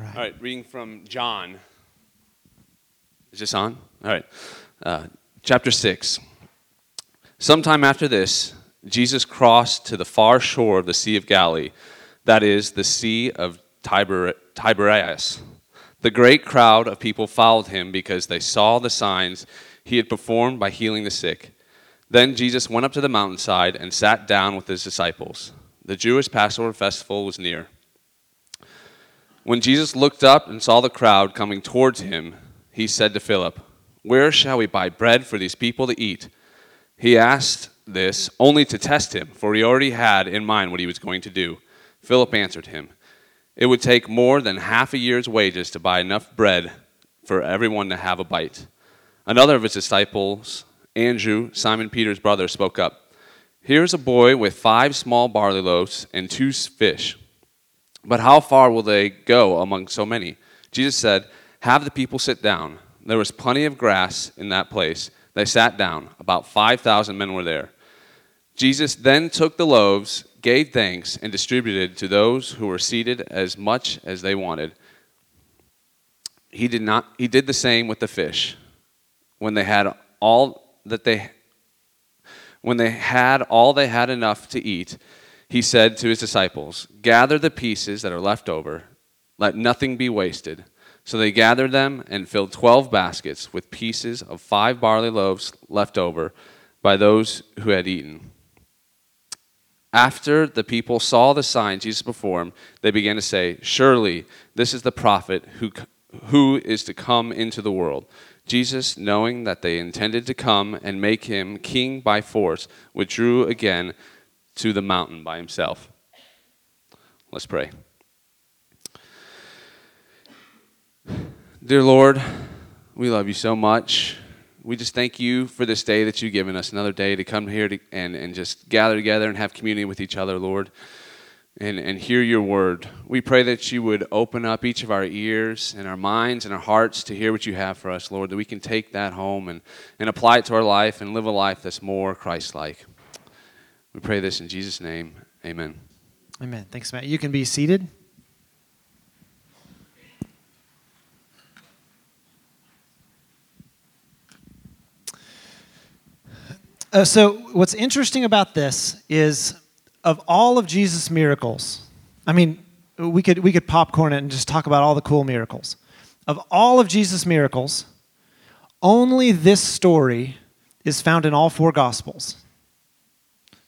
All right. All right, reading from John. Is this on? All right. Uh, chapter 6. Sometime after this, Jesus crossed to the far shore of the Sea of Galilee, that is, the Sea of Tiber- Tiberias. The great crowd of people followed him because they saw the signs he had performed by healing the sick. Then Jesus went up to the mountainside and sat down with his disciples. The Jewish Passover festival was near. When Jesus looked up and saw the crowd coming towards him, he said to Philip, Where shall we buy bread for these people to eat? He asked this only to test him, for he already had in mind what he was going to do. Philip answered him, It would take more than half a year's wages to buy enough bread for everyone to have a bite. Another of his disciples, Andrew, Simon Peter's brother, spoke up. Here's a boy with five small barley loaves and two fish. But how far will they go among so many? Jesus said, Have the people sit down. There was plenty of grass in that place. They sat down. About 5,000 men were there. Jesus then took the loaves, gave thanks, and distributed to those who were seated as much as they wanted. He did, not, he did the same with the fish. When they had all that they when they had all they had enough to eat, he said to his disciples, Gather the pieces that are left over, let nothing be wasted. So they gathered them and filled twelve baskets with pieces of five barley loaves left over by those who had eaten. After the people saw the sign Jesus performed, they began to say, Surely this is the prophet who, who is to come into the world. Jesus, knowing that they intended to come and make him king by force, withdrew again to the mountain by himself. Let's pray. Dear Lord, we love you so much. We just thank you for this day that you've given us, another day to come here to, and, and just gather together and have community with each other, Lord, and, and hear your word. We pray that you would open up each of our ears and our minds and our hearts to hear what you have for us, Lord, that we can take that home and, and apply it to our life and live a life that's more Christ like. We pray this in Jesus' name. Amen. Amen. Thanks, Matt. You can be seated. Uh, so, what's interesting about this is of all of Jesus' miracles, I mean, we could, we could popcorn it and just talk about all the cool miracles. Of all of Jesus' miracles, only this story is found in all four Gospels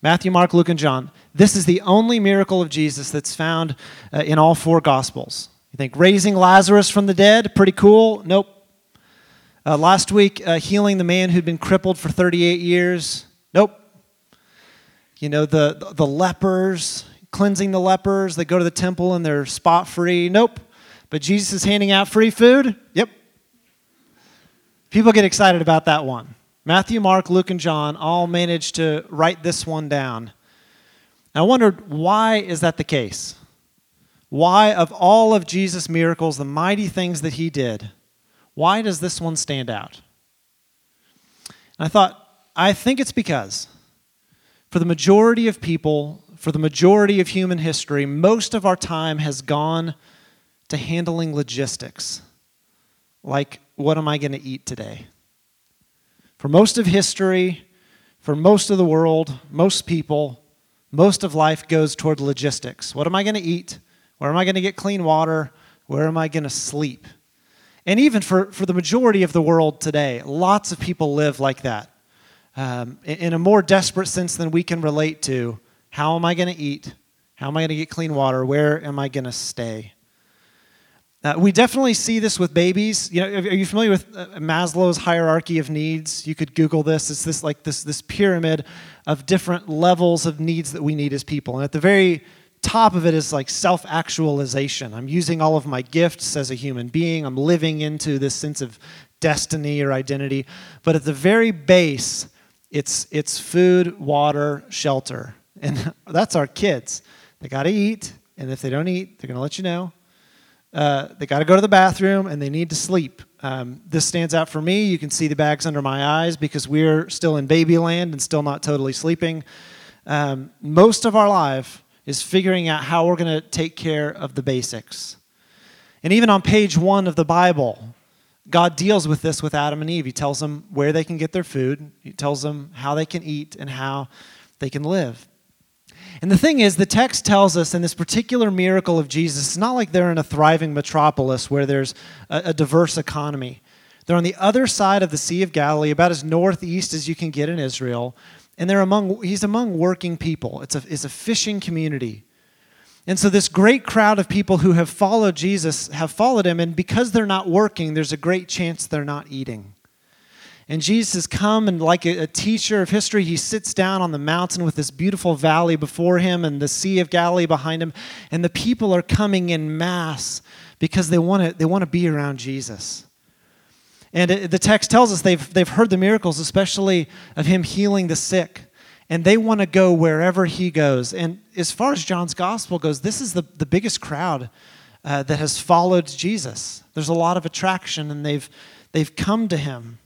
Matthew, Mark, Luke, and John. This is the only miracle of Jesus that's found uh, in all four Gospels. You think raising Lazarus from the dead, pretty cool? Nope. Uh, last week, uh, healing the man who'd been crippled for 38 years. Nope. You know, the, the, the lepers, cleansing the lepers. They go to the temple and they're spot free. Nope. But Jesus is handing out free food. Yep. People get excited about that one. Matthew, Mark, Luke, and John all managed to write this one down. I wondered, why is that the case? Why, of all of Jesus' miracles, the mighty things that he did, why does this one stand out? And I thought, I think it's because for the majority of people, for the majority of human history, most of our time has gone to handling logistics. Like, what am I going to eat today? For most of history, for most of the world, most people, most of life goes toward logistics. What am I going to eat? Where am I going to get clean water? Where am I going to sleep? And even for, for the majority of the world today, lots of people live like that. Um, in, in a more desperate sense than we can relate to. How am I going to eat? How am I going to get clean water? Where am I going to stay? Uh, we definitely see this with babies. You know, are you familiar with uh, Maslow's hierarchy of needs? You could Google this. It's this like this this pyramid of different levels of needs that we need as people. And at the very top of it is like self actualization. I'm using all of my gifts as a human being, I'm living into this sense of destiny or identity. But at the very base, it's, it's food, water, shelter. And that's our kids. They got to eat, and if they don't eat, they're going to let you know. Uh, they got to go to the bathroom, and they need to sleep. Um, this stands out for me. You can see the bags under my eyes because we're still in baby land and still not totally sleeping. Um, most of our life is figuring out how we're going to take care of the basics. And even on page one of the Bible, God deals with this with Adam and Eve. He tells them where they can get their food, He tells them how they can eat and how they can live. And the thing is, the text tells us in this particular miracle of Jesus, it's not like they're in a thriving metropolis where there's a, a diverse economy. They're on the other side of the Sea of Galilee, about as northeast as you can get in Israel. And they're among, he's among working people. It's a, it's a fishing community. And so, this great crowd of people who have followed Jesus have followed him, and because they're not working, there's a great chance they're not eating. And Jesus has come, and like a, teacher of history, he sits down on the mountain with this beautiful valley before him and the Sea of Galilee behind him. And the people are coming in mass because they want to, they want to be around Jesus. And it, the text tells us they've, they've heard the miracles, especially of him healing the sick. And they want to go wherever he goes. And as far as John's gospel goes, this is the, the biggest crowd uh, that has followed Jesus. There's a lot of attraction, and they've, they've come to him.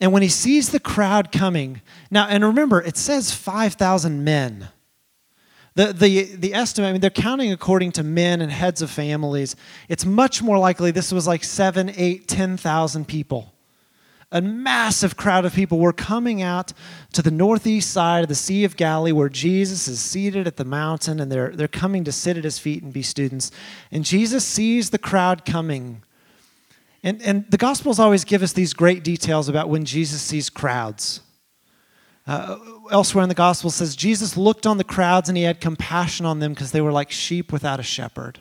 And when he sees the crowd coming, now, and remember, it says 5,000 men. The, the, the estimate, I mean, they're counting according to men and heads of families. It's much more likely this was like seven, eight, 10,000 people. A massive crowd of people were coming out to the northeast side of the Sea of Galilee where Jesus is seated at the mountain and they're, they're coming to sit at his feet and be students. And Jesus sees the crowd coming. And, and the Gospels always give us these great details about when Jesus sees crowds. Uh, elsewhere in the gospel says Jesus looked on the crowds and he had compassion on them because they were like sheep without a shepherd.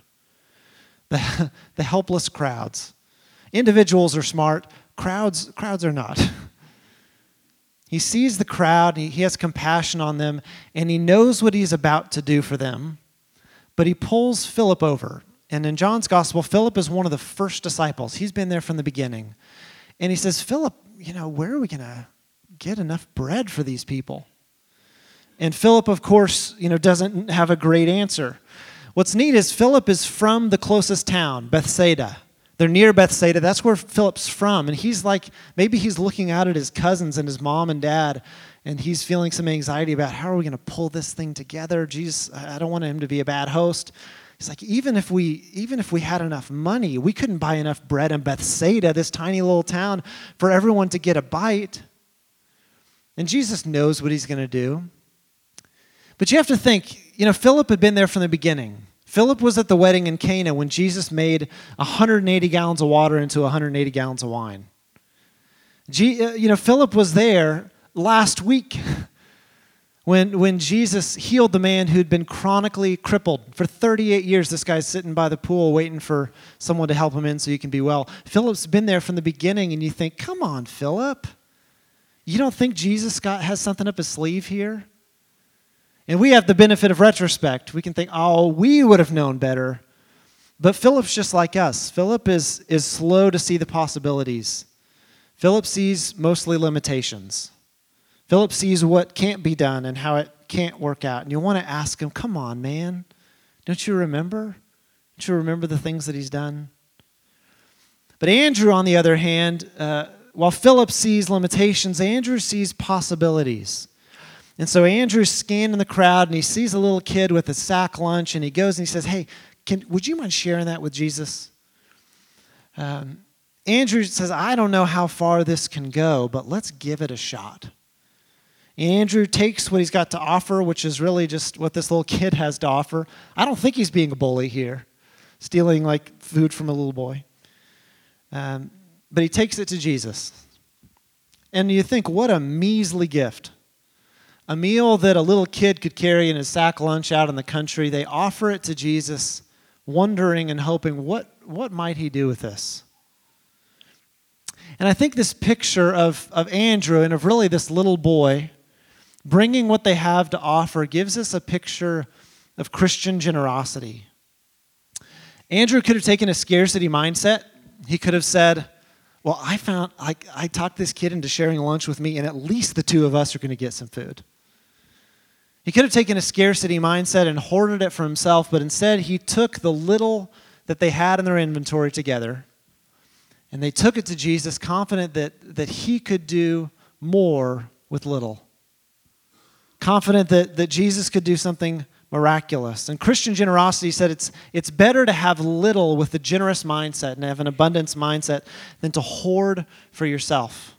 The, the helpless crowds. Individuals are smart, crowds, crowds are not. He sees the crowd, he, he has compassion on them, and he knows what he's about to do for them. But he pulls Philip over. And in John's gospel, Philip is one of the first disciples. He's been there from the beginning. And he says, Philip, you know, where are we going to get enough bread for these people? And Philip, of course, you know, doesn't have a great answer. What's neat is Philip is from the closest town, Bethsaida. They're near Bethsaida. That's where Philip's from. And he's like, maybe he's looking out at his cousins and his mom and dad, and he's feeling some anxiety about how are we going to pull this thing together? Jesus, I don't want him to be a bad host. He's like, even if we even if we had enough money, we couldn't buy enough bread in Bethsaida, this tiny little town, for everyone to get a bite. And Jesus knows what he's going to do. But you have to think, you know, Philip had been there from the beginning. Philip was at the wedding in Cana when Jesus made 180 gallons of water into 180 gallons of wine. G, uh, you know, Philip was there last week when, when Jesus healed the man who'd been chronically crippled. For 38 years, this guy's sitting by the pool waiting for someone to help him in so he can be well. Philip's been there from the beginning, and you think, come on, Philip. You don't think Jesus got, has something up his sleeve here? And we have the benefit of retrospect. We can think, oh, we would have known better. But Philip's just like us. Philip is, is slow to see the possibilities. Philip sees mostly limitations. Philip sees what can't be done and how it can't work out. And you want to ask him, come on, man. Don't you remember? Don't you remember the things that he's done? But Andrew, on the other hand, uh, while Philip sees limitations, Andrew sees possibilities. And so Andrew's scanning the crowd and he sees a little kid with a sack lunch and he goes and he says, Hey, can, would you mind sharing that with Jesus? Um, Andrew says, I don't know how far this can go, but let's give it a shot. Andrew takes what he's got to offer, which is really just what this little kid has to offer. I don't think he's being a bully here, stealing like food from a little boy. Um, but he takes it to Jesus. And you think, what a measly gift a meal that a little kid could carry in his sack lunch out in the country. They offer it to Jesus, wondering and hoping, what, what might he do with this? And I think this picture of, of Andrew and of really this little boy bringing what they have to offer gives us a picture of Christian generosity. Andrew could have taken a scarcity mindset. He could have said, Well, I found, I, I talked this kid into sharing lunch with me, and at least the two of us are going to get some food. He could have taken a scarcity mindset and hoarded it for himself, but instead he took the little that they had in their inventory together and they took it to Jesus, confident that, that he could do more with little. Confident that, that Jesus could do something miraculous. And Christian generosity said it's, it's better to have little with a generous mindset and have an abundance mindset than to hoard for yourself.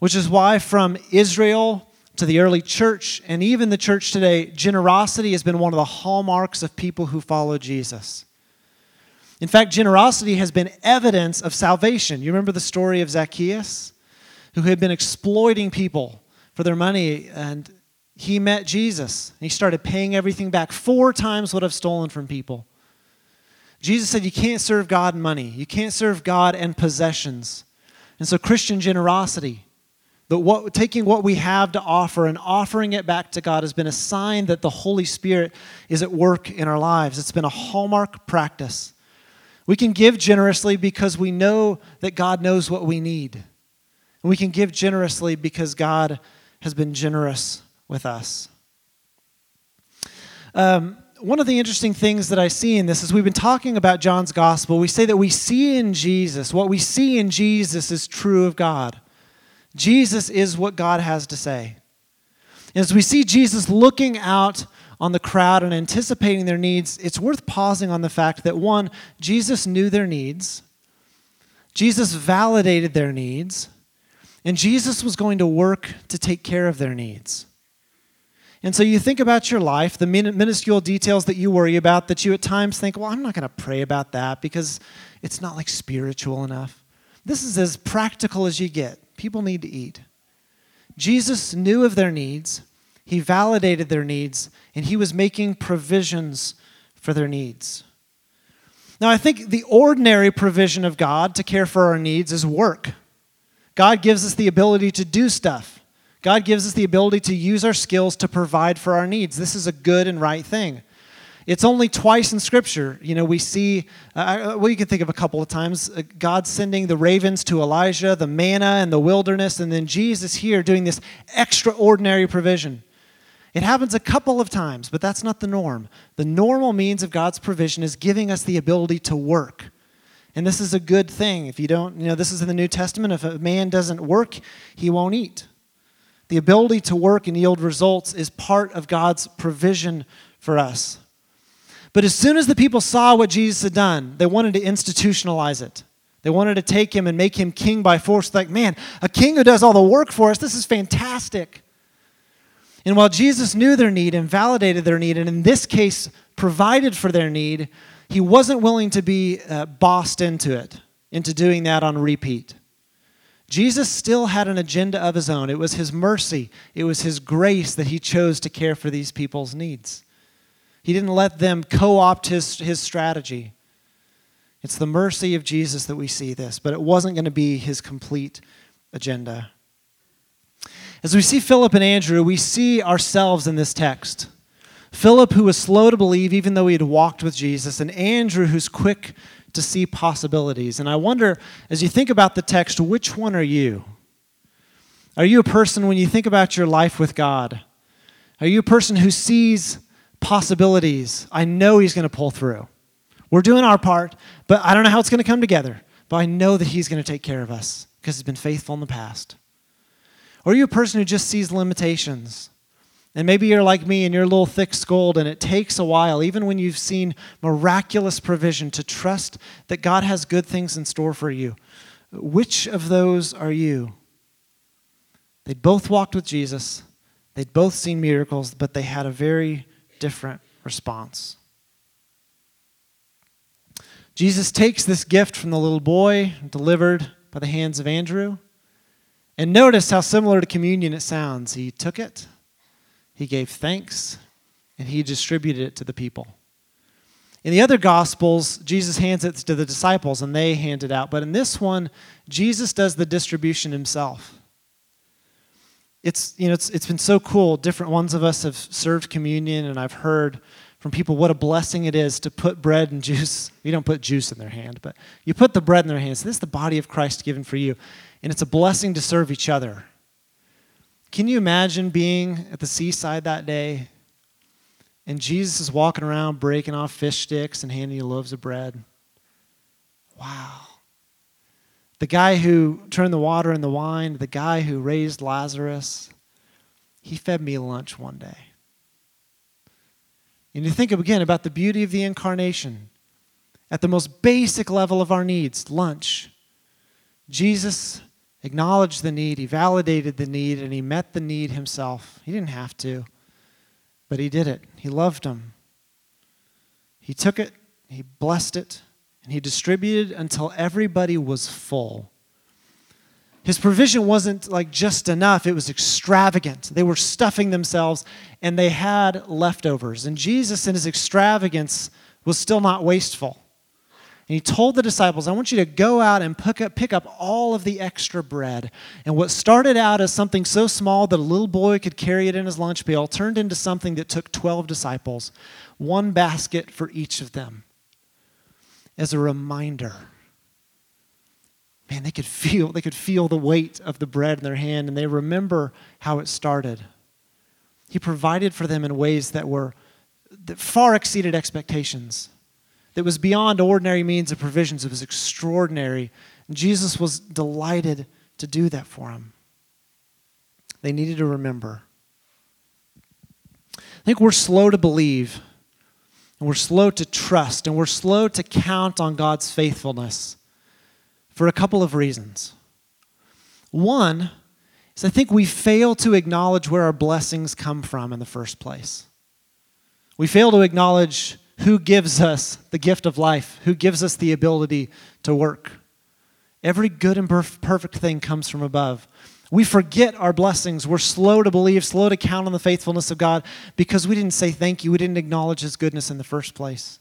Which is why, from Israel to the early church and even the church today, generosity has been one of the hallmarks of people who follow Jesus. In fact, generosity has been evidence of salvation. You remember the story of Zacchaeus, who had been exploiting people for their money, and he met Jesus. And he started paying everything back, four times what I've stolen from people. Jesus said, You can't serve God and money, you can't serve God and possessions. And so, Christian generosity, but what, taking what we have to offer and offering it back to God has been a sign that the Holy Spirit is at work in our lives. It's been a hallmark practice. We can give generously because we know that God knows what we need. And we can give generously because God has been generous with us. Um, one of the interesting things that I see in this is we've been talking about John's gospel. We say that we see in Jesus, what we see in Jesus is true of God. Jesus is what God has to say. As we see Jesus looking out on the crowd and anticipating their needs, it's worth pausing on the fact that one, Jesus knew their needs, Jesus validated their needs, and Jesus was going to work to take care of their needs. And so you think about your life, the minuscule details that you worry about, that you at times think, well, I'm not going to pray about that because it's not like spiritual enough. This is as practical as you get. People need to eat. Jesus knew of their needs, he validated their needs, and he was making provisions for their needs. Now, I think the ordinary provision of God to care for our needs is work. God gives us the ability to do stuff. God gives us the ability to use our skills to provide for our needs. This is a good and right thing. It's only twice in Scripture, you know, we see, uh, well, you can think of a couple of times, uh, God sending the ravens to Elijah, the manna in the wilderness, and then Jesus here doing this extraordinary provision. It happens a couple of times, but that's not the norm. The normal means of God's provision is giving us the ability to work and this is a good thing. If you don't, you know, this is in the New Testament. If a man doesn't work, he won't eat. The ability to work and yield results is part of God's provision for us. But as soon as the people saw what Jesus had done, they wanted to institutionalize it. They wanted to take him and make him king by force. Like, man, a king who does all the work for us, this is fantastic. And while Jesus knew their need and validated their need, and in this case, provided for their need, he wasn't willing to be uh, bossed into it, into doing that on repeat. Jesus still had an agenda of his own. It was his mercy, it was his grace that he chose to care for these people's needs. He didn't let them co opt his, his strategy. It's the mercy of Jesus that we see this, but it wasn't going to be his complete agenda. As we see Philip and Andrew, we see ourselves in this text. Philip, who was slow to believe even though he had walked with Jesus, and Andrew, who's quick to see possibilities. And I wonder, as you think about the text, which one are you? Are you a person, when you think about your life with God, are you a person who sees possibilities? I know He's going to pull through. We're doing our part, but I don't know how it's going to come together. But I know that He's going to take care of us because He's been faithful in the past. Or are you a person who just sees limitations? And maybe you're like me and you're a little thick skulled, and it takes a while, even when you've seen miraculous provision, to trust that God has good things in store for you. Which of those are you? They'd both walked with Jesus, they'd both seen miracles, but they had a very different response. Jesus takes this gift from the little boy delivered by the hands of Andrew. And notice how similar to communion it sounds. He took it, he gave thanks, and he distributed it to the people. In the other Gospels, Jesus hands it to the disciples and they hand it out. But in this one, Jesus does the distribution himself. It's, you know, it's, it's been so cool. Different ones of us have served communion, and I've heard from people what a blessing it is to put bread and juice. You don't put juice in their hand, but you put the bread in their hands. This is the body of Christ given for you. And it's a blessing to serve each other. Can you imagine being at the seaside that day and Jesus is walking around breaking off fish sticks and handing you loaves of bread? Wow. The guy who turned the water into wine, the guy who raised Lazarus, he fed me lunch one day. And you think again about the beauty of the incarnation. At the most basic level of our needs, lunch, Jesus acknowledged the need, he validated the need, and he met the need himself. He didn't have to, but he did it. He loved them. He took it, he blessed it, and he distributed until everybody was full. His provision wasn't like just enough, it was extravagant. They were stuffing themselves and they had leftovers. And Jesus, in his extravagance, was still not wasteful. And he told the disciples, I want you to go out and pick up, pick up all of the extra bread. And what started out as something so small that a little boy could carry it in his lunch pail turned into something that took 12 disciples, one basket for each of them, as a reminder. Man, they could feel, they could feel the weight of the bread in their hand, and they remember how it started. He provided for them in ways that were that far exceeded expectations that was beyond ordinary means of provisions. It was extraordinary. And Jesus was delighted to do that for them. They needed to remember. I think we're slow to believe, and we're slow to trust, and we're slow to count on God's faithfulness for a couple of reasons. One is I think we fail to acknowledge where our blessings come from in the first place. We fail to acknowledge who gives us the gift of life, who gives us the ability to work. Every good and perfect thing comes from above. We forget our blessings. We're slow to believe, slow to count on the faithfulness of God because we didn't say thank you. We didn't acknowledge His goodness in the first place.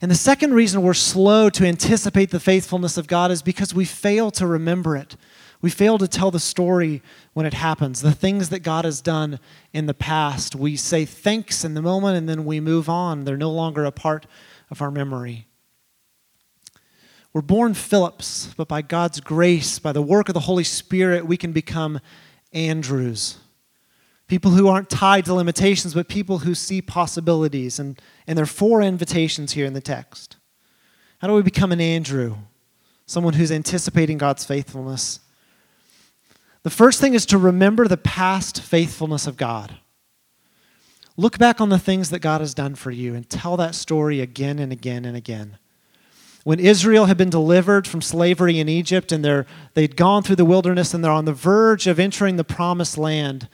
And the second reason we're slow to anticipate the faithfulness of God is because we fail to remember it. We fail to tell the story when it happens. The things that God has done in the past, we say thanks in the moment and then we move on. They're no longer a part of our memory. We're born Philips, but by God's grace, by the work of the Holy Spirit, we can become Andrews. People who aren't tied to limitations, but people who see possibilities. And, and there are four invitations here in the text. How do we become an Andrew? Someone who's anticipating God's faithfulness. The first thing is to remember the past faithfulness of God. Look back on the things that God has done for you and tell that story again and again and again. When Israel had been delivered from slavery in Egypt and they'd gone through the wilderness and they're on the verge of entering the promised land,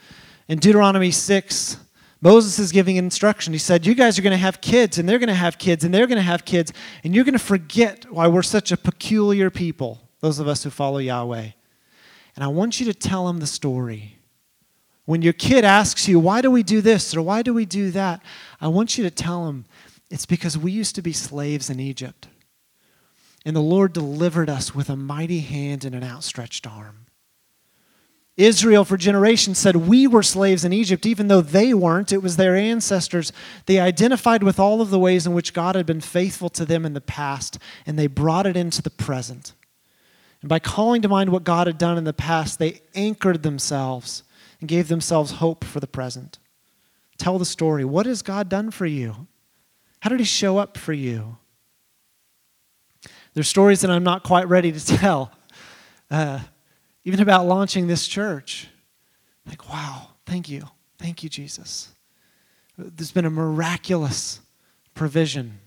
in Deuteronomy 6, Moses is giving instruction. He said, You guys are going to have kids, and they're going to have kids, and they're going to have kids, and you're going to forget why we're such a peculiar people, those of us who follow Yahweh. And I want you to tell them the story. When your kid asks you, why do we do this or why do we do that? I want you to tell them it's because we used to be slaves in Egypt. And the Lord delivered us with a mighty hand and an outstretched arm. Israel, for generations, said we were slaves in Egypt, even though they weren't. It was their ancestors. They identified with all of the ways in which God had been faithful to them in the past, and they brought it into the present. And by calling to mind what God had done in the past, they anchored themselves and gave themselves hope for the present. Tell the story. What has God done for you? How did He show up for you? There's stories that I'm not quite ready to tell, uh, even about launching this church. Like, wow, thank you. Thank you, Jesus. There's been a miraculous provision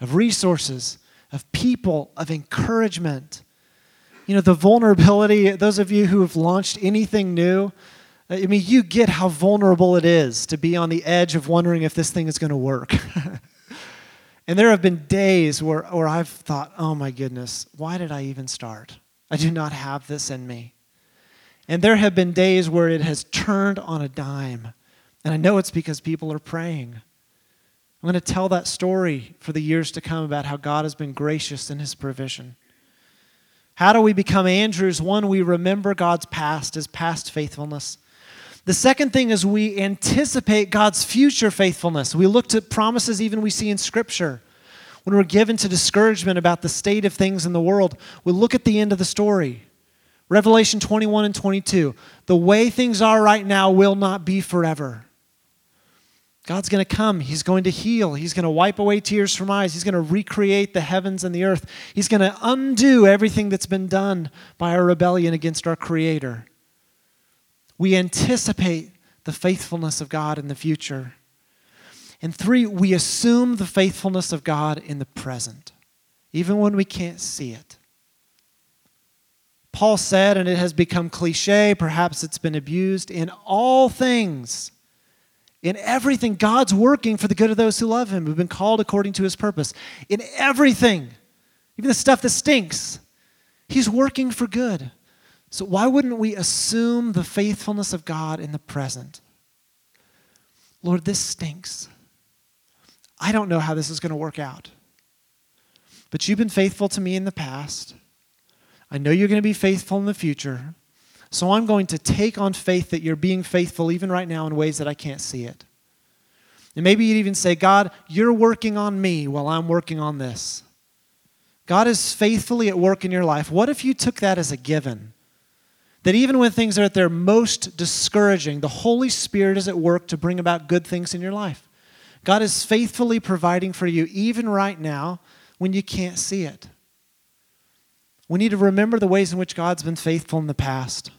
of resources, of people, of encouragement you know, the vulnerability, those of you who have launched anything new, I mean, you get how vulnerable it is to be on the edge of wondering if this thing is going to work. and there have been days where, where I've thought, oh my goodness, why did I even start? I do not have this in me. And there have been days where it has turned on a dime. And I know it's because people are praying. I'm going to tell that story for the years to come about how God has been gracious in his provision. How do we become Andrews? One, we remember God's past, his past faithfulness. The second thing is we anticipate God's future faithfulness. We look to promises even we see in Scripture. When we're given to discouragement about the state of things in the world, we look at the end of the story. Revelation 21 and 22. The way things are right now will not be forever. God's going to come. He's going to heal. He's going to wipe away tears from eyes. He's going to recreate the heavens and the earth. He's going to undo everything that's been done by our rebellion against our Creator. We anticipate the faithfulness of God in the future. And three, we assume the faithfulness of God in the present, even when we can't see it. Paul said, and it has become cliche, perhaps it's been abused, in all things, in everything, God's working for the good of those who love Him, who've been called according to His purpose. In everything, even the stuff that stinks, He's working for good. So, why wouldn't we assume the faithfulness of God in the present? Lord, this stinks. I don't know how this is going to work out. But you've been faithful to me in the past. I know you're going to be faithful in the future. So I'm going to take on faith that you're being faithful even right now in ways that I can't see it. And maybe you'd even say, God, you're working on me while I'm working on this. God is faithfully at work in your life. What if you took that as a given? That even when things are at their most discouraging, the Holy Spirit is at work to bring about good things in your life. God is faithfully providing for you even right now when you can't see it. We need to remember the ways in which God's been faithful in the past.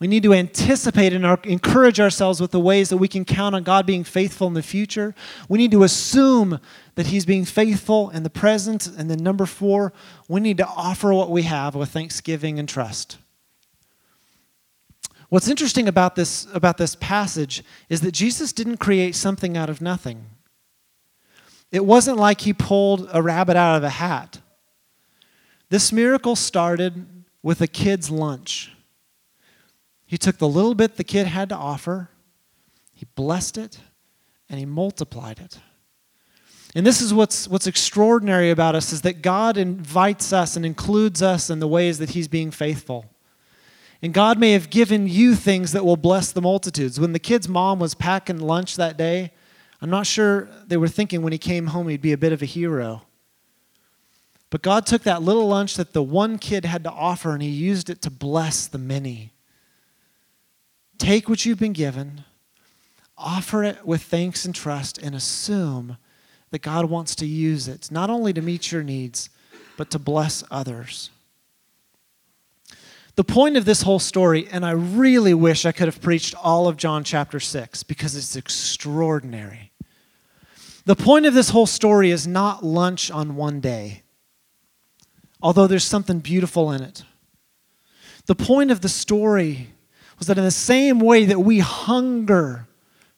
We need to anticipate and encourage ourselves with the ways that we can count on God being faithful in the future. We need to assume that He's being faithful in the present. And then, number four, we need to offer what we have with thanksgiving and trust. What's interesting about this, about this passage is that Jesus didn't create something out of nothing. It wasn't like He pulled a rabbit out of a hat. This miracle started with a kid's lunch. He took the little bit the kid had to offer, he blessed it, and he multiplied it. And this is what's, what's extraordinary about us is that God invites us and includes us in the ways that he's being faithful. And God may have given you things that will bless the multitudes. When the kid's mom was packing lunch that day, I'm not sure they were thinking when he came home he'd be a bit of a hero. But God took that little lunch that the one kid had to offer and he used it to bless the many. Take what you've been given, offer it with thanks and trust, and assume that God wants to use it, not only to meet your needs, but to bless others. The point of this whole story, and I really wish I could have preached all of John chapter 6 because it's extraordinary. The point of this whole story is not lunch on one day although there's something beautiful in it. The point of the story was that in the same way that we hunger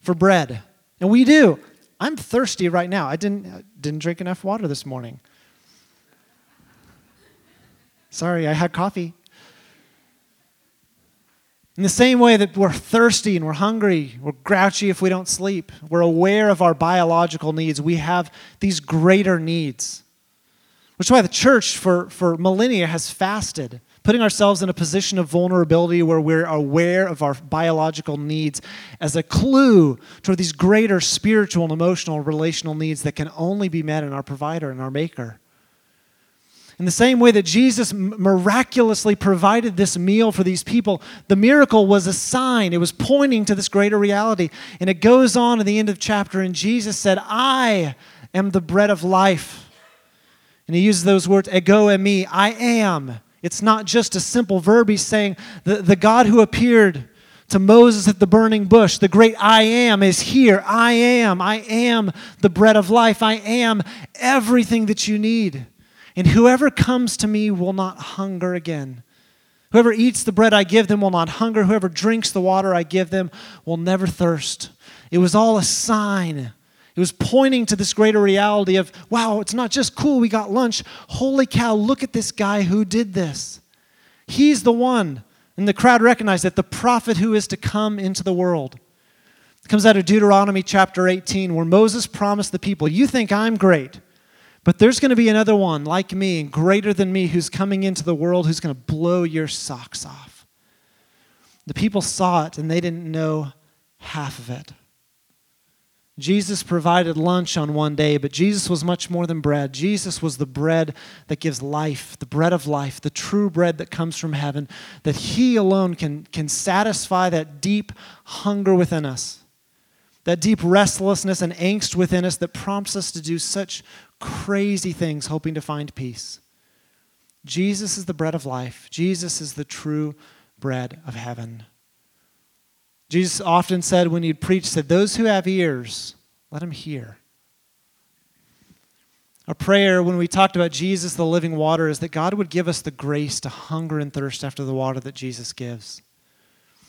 for bread, and we do, I'm thirsty right now. I didn't, didn't drink enough water this morning. Sorry, I had coffee. In the same way that we're thirsty and we're hungry, we're grouchy if we don't sleep, we're aware of our biological needs, we have these greater needs. Which is why the church for, for millennia has fasted, putting ourselves in a position of vulnerability where we're aware of our biological needs as a clue toward these greater spiritual and emotional and relational needs that can only be met in our provider and our maker. In the same way that Jesus miraculously provided this meal for these people, the miracle was a sign. It was pointing to this greater reality. And it goes on at the end of chapter, and Jesus said, I am the bread of life. And he uses those words, ego eimi, I am. It's not just a simple verb. He's saying the, the God who appeared to Moses at the burning bush, the great I am, is here. I am. I am the bread of life. I am everything that you need. And whoever comes to me will not hunger again. Whoever eats the bread I give them will not hunger. Whoever drinks the water I give them will never thirst. It was all a sign it was pointing to this greater reality of, wow, it's not just cool, we got lunch. Holy cow, look at this guy who did this. He's the one. And the crowd recognized that the prophet who is to come into the world. It comes out of Deuteronomy chapter 18, where Moses promised the people, You think I'm great, but there's going to be another one like me and greater than me who's coming into the world who's going to blow your socks off. The people saw it and they didn't know half of it. Jesus provided lunch on one day, but Jesus was much more than bread. Jesus was the bread that gives life, the bread of life, the true bread that comes from heaven, that He alone can, can satisfy that deep hunger within us, that deep restlessness and angst within us that prompts us to do such crazy things hoping to find peace. Jesus is the bread of life, Jesus is the true bread of heaven. Jesus often said when he'd preach, said, Those who have ears, Let them hear. Our prayer when we talked about Jesus, the living water, is that God would give us the grace to hunger and thirst after the water that Jesus gives.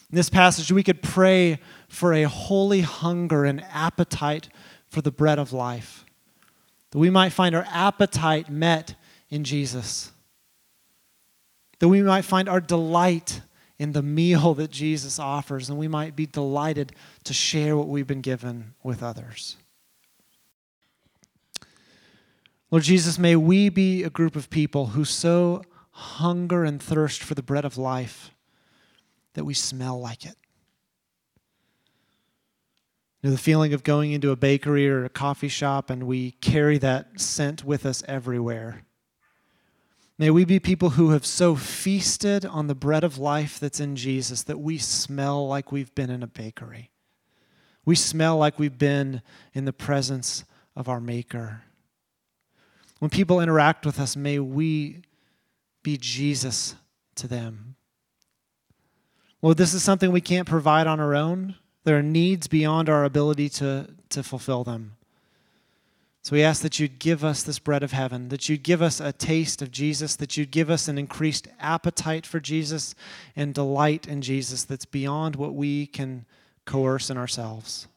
In this passage, we could pray for a holy hunger and appetite for the bread of life, that we might find our appetite met in Jesus, that we might find our delight in the meal that Jesus offers, and we might be delighted to share what we've been given with others. Lord Jesus, may we be a group of people who so hunger and thirst for the bread of life that we smell like it. You know, the feeling of going into a bakery or a coffee shop and we carry that scent with us everywhere. May we be people who have so feasted on the bread of life that's in Jesus that we smell like we've been in a bakery. We smell like we've been in the presence of our Maker. When people interact with us, may we be Jesus to them. Well, this is something we can't provide on our own. There are needs beyond our ability to, to fulfill them. So we ask that you'd give us this bread of heaven, that you'd give us a taste of Jesus, that you'd give us an increased appetite for Jesus and delight in Jesus that's beyond what we can coerce in ourselves.